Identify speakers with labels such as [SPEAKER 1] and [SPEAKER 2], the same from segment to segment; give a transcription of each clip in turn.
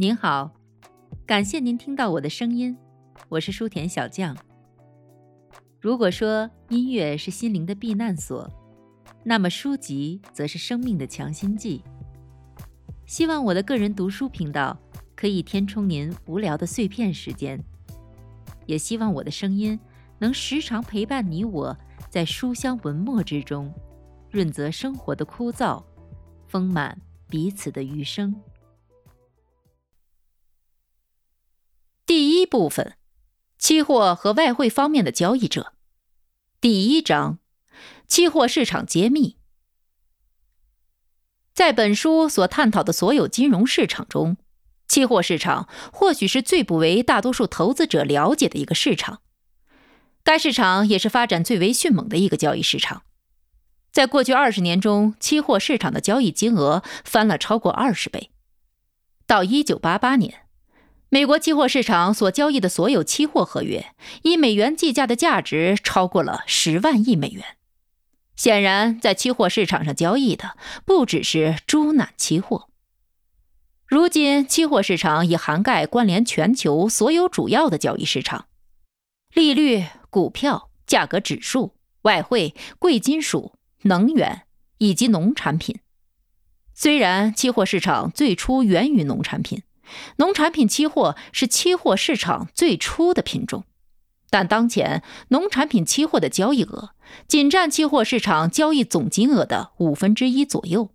[SPEAKER 1] 您好，感谢您听到我的声音，我是书田小将。如果说音乐是心灵的避难所，那么书籍则是生命的强心剂。希望我的个人读书频道可以填充您无聊的碎片时间，也希望我的声音能时常陪伴你我在书香文墨之中，润泽生活的枯燥，丰满彼此的余生。
[SPEAKER 2] 第一部分，期货和外汇方面的交易者。第一章，期货市场揭秘。在本书所探讨的所有金融市场中，期货市场或许是最不为大多数投资者了解的一个市场。该市场也是发展最为迅猛的一个交易市场。在过去二十年中，期货市场的交易金额翻了超过二十倍。到一九八八年。美国期货市场所交易的所有期货合约，以美元计价的价值超过了十万亿美元。显然，在期货市场上交易的不只是猪腩期货。如今，期货市场已涵盖关联全球所有主要的交易市场：利率、股票、价格指数、外汇、贵金属、能源以及农产品。虽然期货市场最初源于农产品。农产品期货是期货市场最初的品种，但当前农产品期货的交易额仅占期货市场交易总金额的五分之一左右。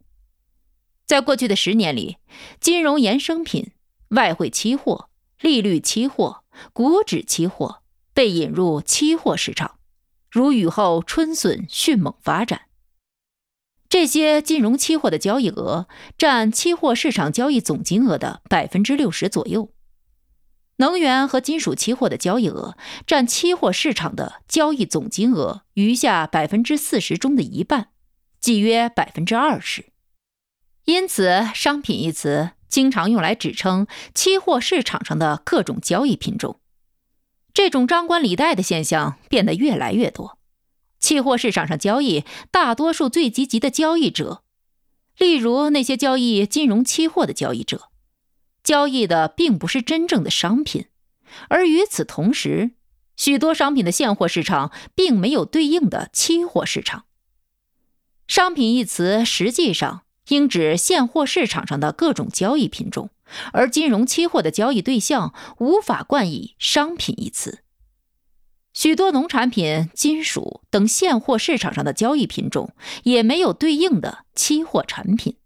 [SPEAKER 2] 在过去的十年里，金融衍生品、外汇期货、利率期货、股指期货被引入期货市场，如雨后春笋，迅猛发展。这些金融期货的交易额占期货市场交易总金额的百分之六十左右，能源和金属期货的交易额占期货市场的交易总金额余下百分之四十中的一半，即约百分之二十。因此，商品一词经常用来指称期货市场上的各种交易品种。这种张冠李戴的现象变得越来越多。期货市场上交易，大多数最积极的交易者，例如那些交易金融期货的交易者，交易的并不是真正的商品，而与此同时，许多商品的现货市场并没有对应的期货市场。商品一词实际上应指现货市场上的各种交易品种，而金融期货的交易对象无法冠以商品一词。许多农产品、金属等现货市场上的交易品种也没有对应的期货产品。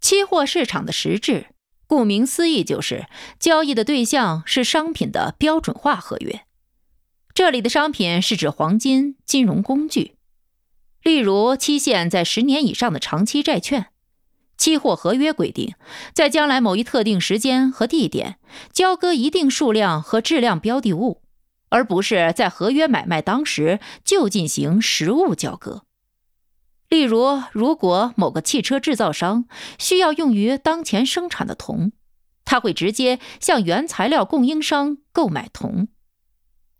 [SPEAKER 2] 期货市场的实质，顾名思义，就是交易的对象是商品的标准化合约。这里的商品是指黄金、金融工具，例如期限在十年以上的长期债券。期货合约规定，在将来某一特定时间和地点，交割一定数量和质量标的物。而不是在合约买卖当时就进行实物交割。例如，如果某个汽车制造商需要用于当前生产的铜，他会直接向原材料供应商购买铜。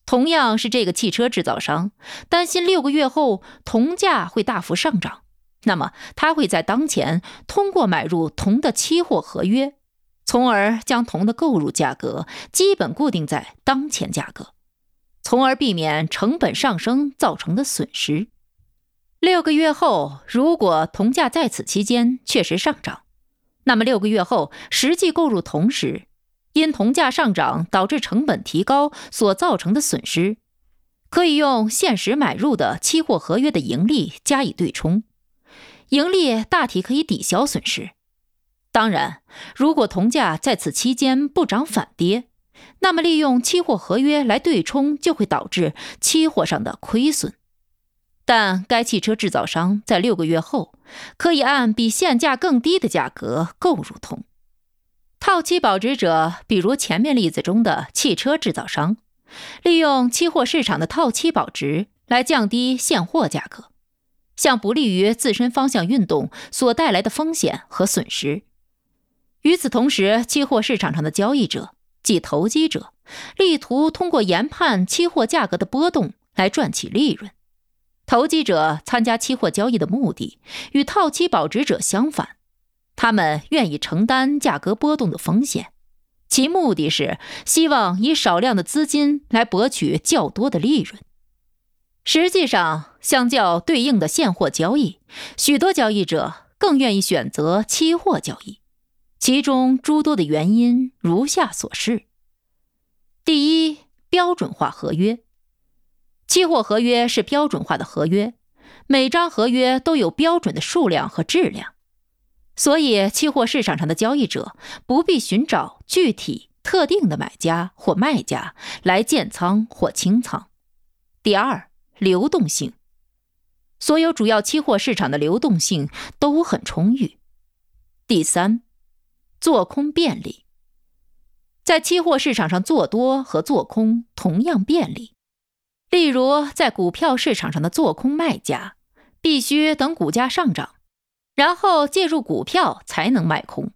[SPEAKER 2] 同样是这个汽车制造商，担心六个月后铜价会大幅上涨，那么他会在当前通过买入铜的期货合约，从而将铜的购入价格基本固定在当前价格。从而避免成本上升造成的损失。六个月后，如果铜价在此期间确实上涨，那么六个月后实际购入铜时，因铜价上涨导致成本提高所造成的损失，可以用现实买入的期货合约的盈利加以对冲，盈利大体可以抵消损失。当然，如果铜价在此期间不涨反跌。那么，利用期货合约来对冲就会导致期货上的亏损。但该汽车制造商在六个月后可以按比现价更低的价格购入铜。套期保值者，比如前面例子中的汽车制造商，利用期货市场的套期保值来降低现货价格，向不利于自身方向运动所带来的风险和损失。与此同时，期货市场上的交易者。即投机者力图通过研判期货价格的波动来赚取利润。投机者参加期货交易的目的与套期保值者相反，他们愿意承担价格波动的风险，其目的是希望以少量的资金来博取较多的利润。实际上，相较对应的现货交易，许多交易者更愿意选择期货交易。其中诸多的原因如下所示：第一，标准化合约。期货合约是标准化的合约，每张合约都有标准的数量和质量，所以期货市场上的交易者不必寻找具体特定的买家或卖家来建仓或清仓。第二，流动性。所有主要期货市场的流动性都很充裕。第三。做空便利，在期货市场上做多和做空同样便利。例如，在股票市场上的做空卖家必须等股价上涨，然后介入股票才能卖空。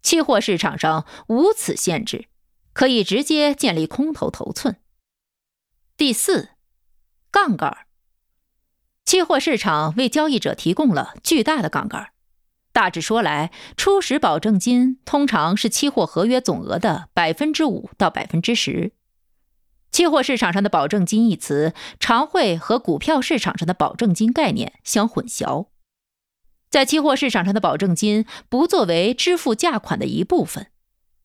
[SPEAKER 2] 期货市场上无此限制，可以直接建立空头头寸。第四，杠杆。期货市场为交易者提供了巨大的杠杆。大致说来，初始保证金通常是期货合约总额的百分之五到百分之十。期货市场上的“保证金”一词常会和股票市场上的保证金概念相混淆。在期货市场上的保证金不作为支付价款的一部分，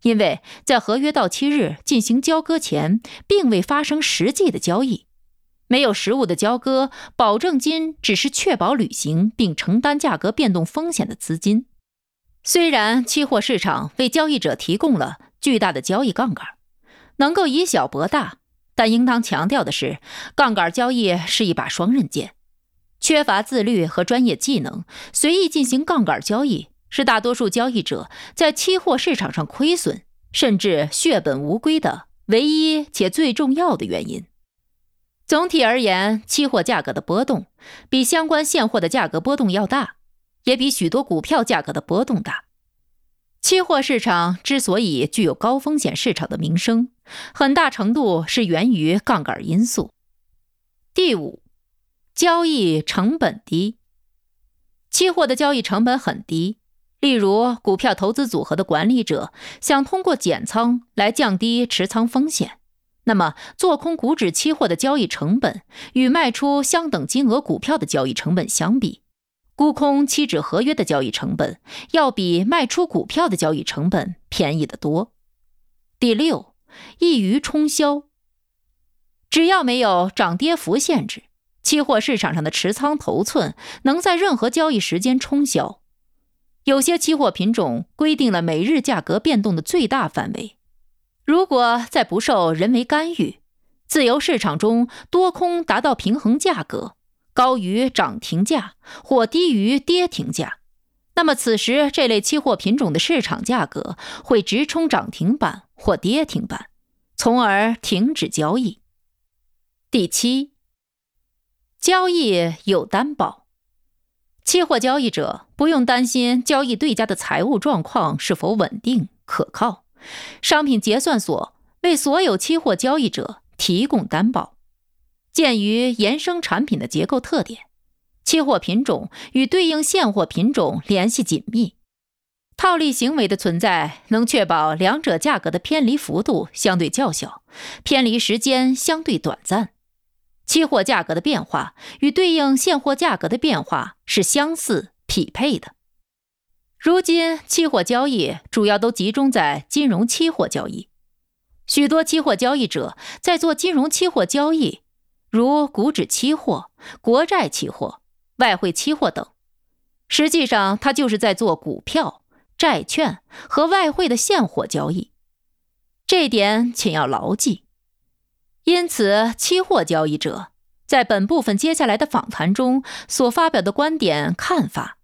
[SPEAKER 2] 因为在合约到期日进行交割前，并未发生实际的交易。没有实物的交割，保证金只是确保履行并承担价格变动风险的资金。虽然期货市场为交易者提供了巨大的交易杠杆，能够以小博大，但应当强调的是，杠杆交易是一把双刃剑。缺乏自律和专业技能，随意进行杠杆交易，是大多数交易者在期货市场上亏损甚至血本无归的唯一且最重要的原因。总体而言，期货价格的波动比相关现货的价格波动要大，也比许多股票价格的波动大。期货市场之所以具有高风险市场的名声，很大程度是源于杠杆因素。第五，交易成本低。期货的交易成本很低，例如股票投资组合的管理者想通过减仓来降低持仓风险。那么，做空股指期货的交易成本与卖出相等金额股票的交易成本相比，沽空期指合约的交易成本要比卖出股票的交易成本便宜得多。第六，易于冲销。只要没有涨跌幅限制，期货市场上的持仓头寸能在任何交易时间冲销。有些期货品种规定了每日价格变动的最大范围。如果在不受人为干预、自由市场中多空达到平衡价格，高于涨停价或低于跌停价，那么此时这类期货品种的市场价格会直冲涨停板或跌停板，从而停止交易。第七，交易有担保，期货交易者不用担心交易对家的财务状况是否稳定可靠。商品结算所为所有期货交易者提供担保。鉴于衍生产品的结构特点，期货品种与对应现货品种联系紧密，套利行为的存在能确保两者价格的偏离幅度相对较小，偏离时间相对短暂。期货价格的变化与对应现货价格的变化是相似匹配的。如今，期货交易主要都集中在金融期货交易。许多期货交易者在做金融期货交易，如股指期货、国债期货、外汇期货等。实际上，他就是在做股票、债券和外汇的现货交易。这点请要牢记。因此，期货交易者在本部分接下来的访谈中所发表的观点看法。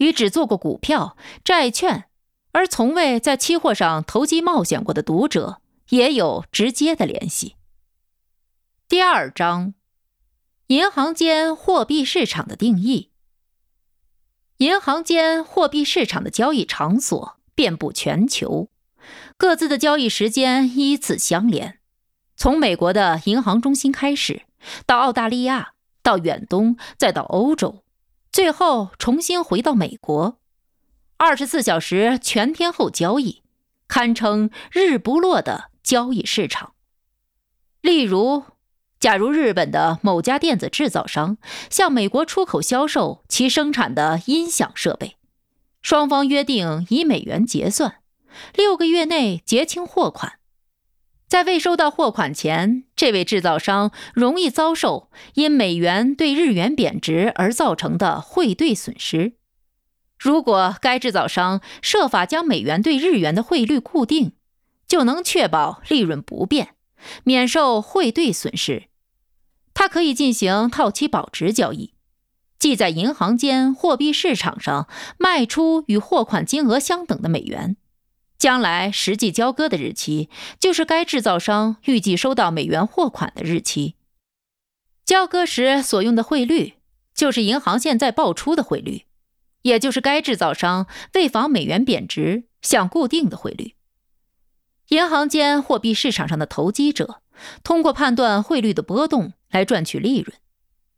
[SPEAKER 2] 与只做过股票、债券，而从未在期货上投机冒险过的读者也有直接的联系。第二章，银行间货币市场的定义。银行间货币市场的交易场所遍布全球，各自的交易时间依次相连，从美国的银行中心开始，到澳大利亚，到远东，再到欧洲。最后重新回到美国，二十四小时全天候交易，堪称日不落的交易市场。例如，假如日本的某家电子制造商向美国出口销售其生产的音响设备，双方约定以美元结算，六个月内结清货款。在未收到货款前，这位制造商容易遭受因美元对日元贬值而造成的汇兑损失。如果该制造商设法将美元对日元的汇率固定，就能确保利润不变。免受汇兑损失，它可以进行套期保值交易，即在银行间货币市场上卖出与货款金额相等的美元，将来实际交割的日期就是该制造商预计收到美元货款的日期。交割时所用的汇率就是银行现在报出的汇率，也就是该制造商为防美元贬值想固定的汇率。银行间货币市场上的投机者通过判断汇率的波动来赚取利润。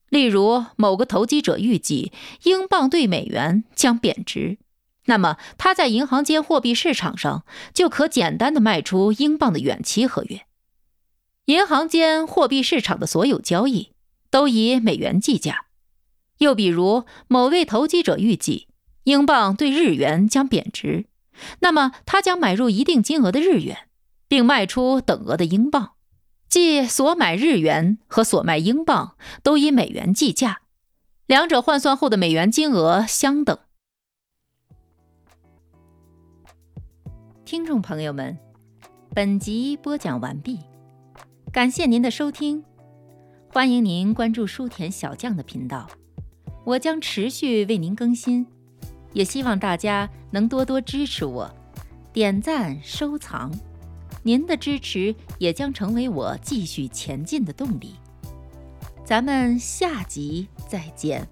[SPEAKER 2] 例如，某个投机者预计英镑对美元将贬值，那么他在银行间货币市场上就可简单的卖出英镑的远期合约。银行间货币市场的所有交易都以美元计价。又比如，某位投机者预计英镑对日元将贬值。那么，他将买入一定金额的日元，并卖出等额的英镑，即所买日元和所卖英镑都以美元计价，两者换算后的美元金额相等。
[SPEAKER 1] 听众朋友们，本集播讲完毕，感谢您的收听，欢迎您关注书田小将的频道，我将持续为您更新。也希望大家能多多支持我，点赞收藏，您的支持也将成为我继续前进的动力。咱们下集再见。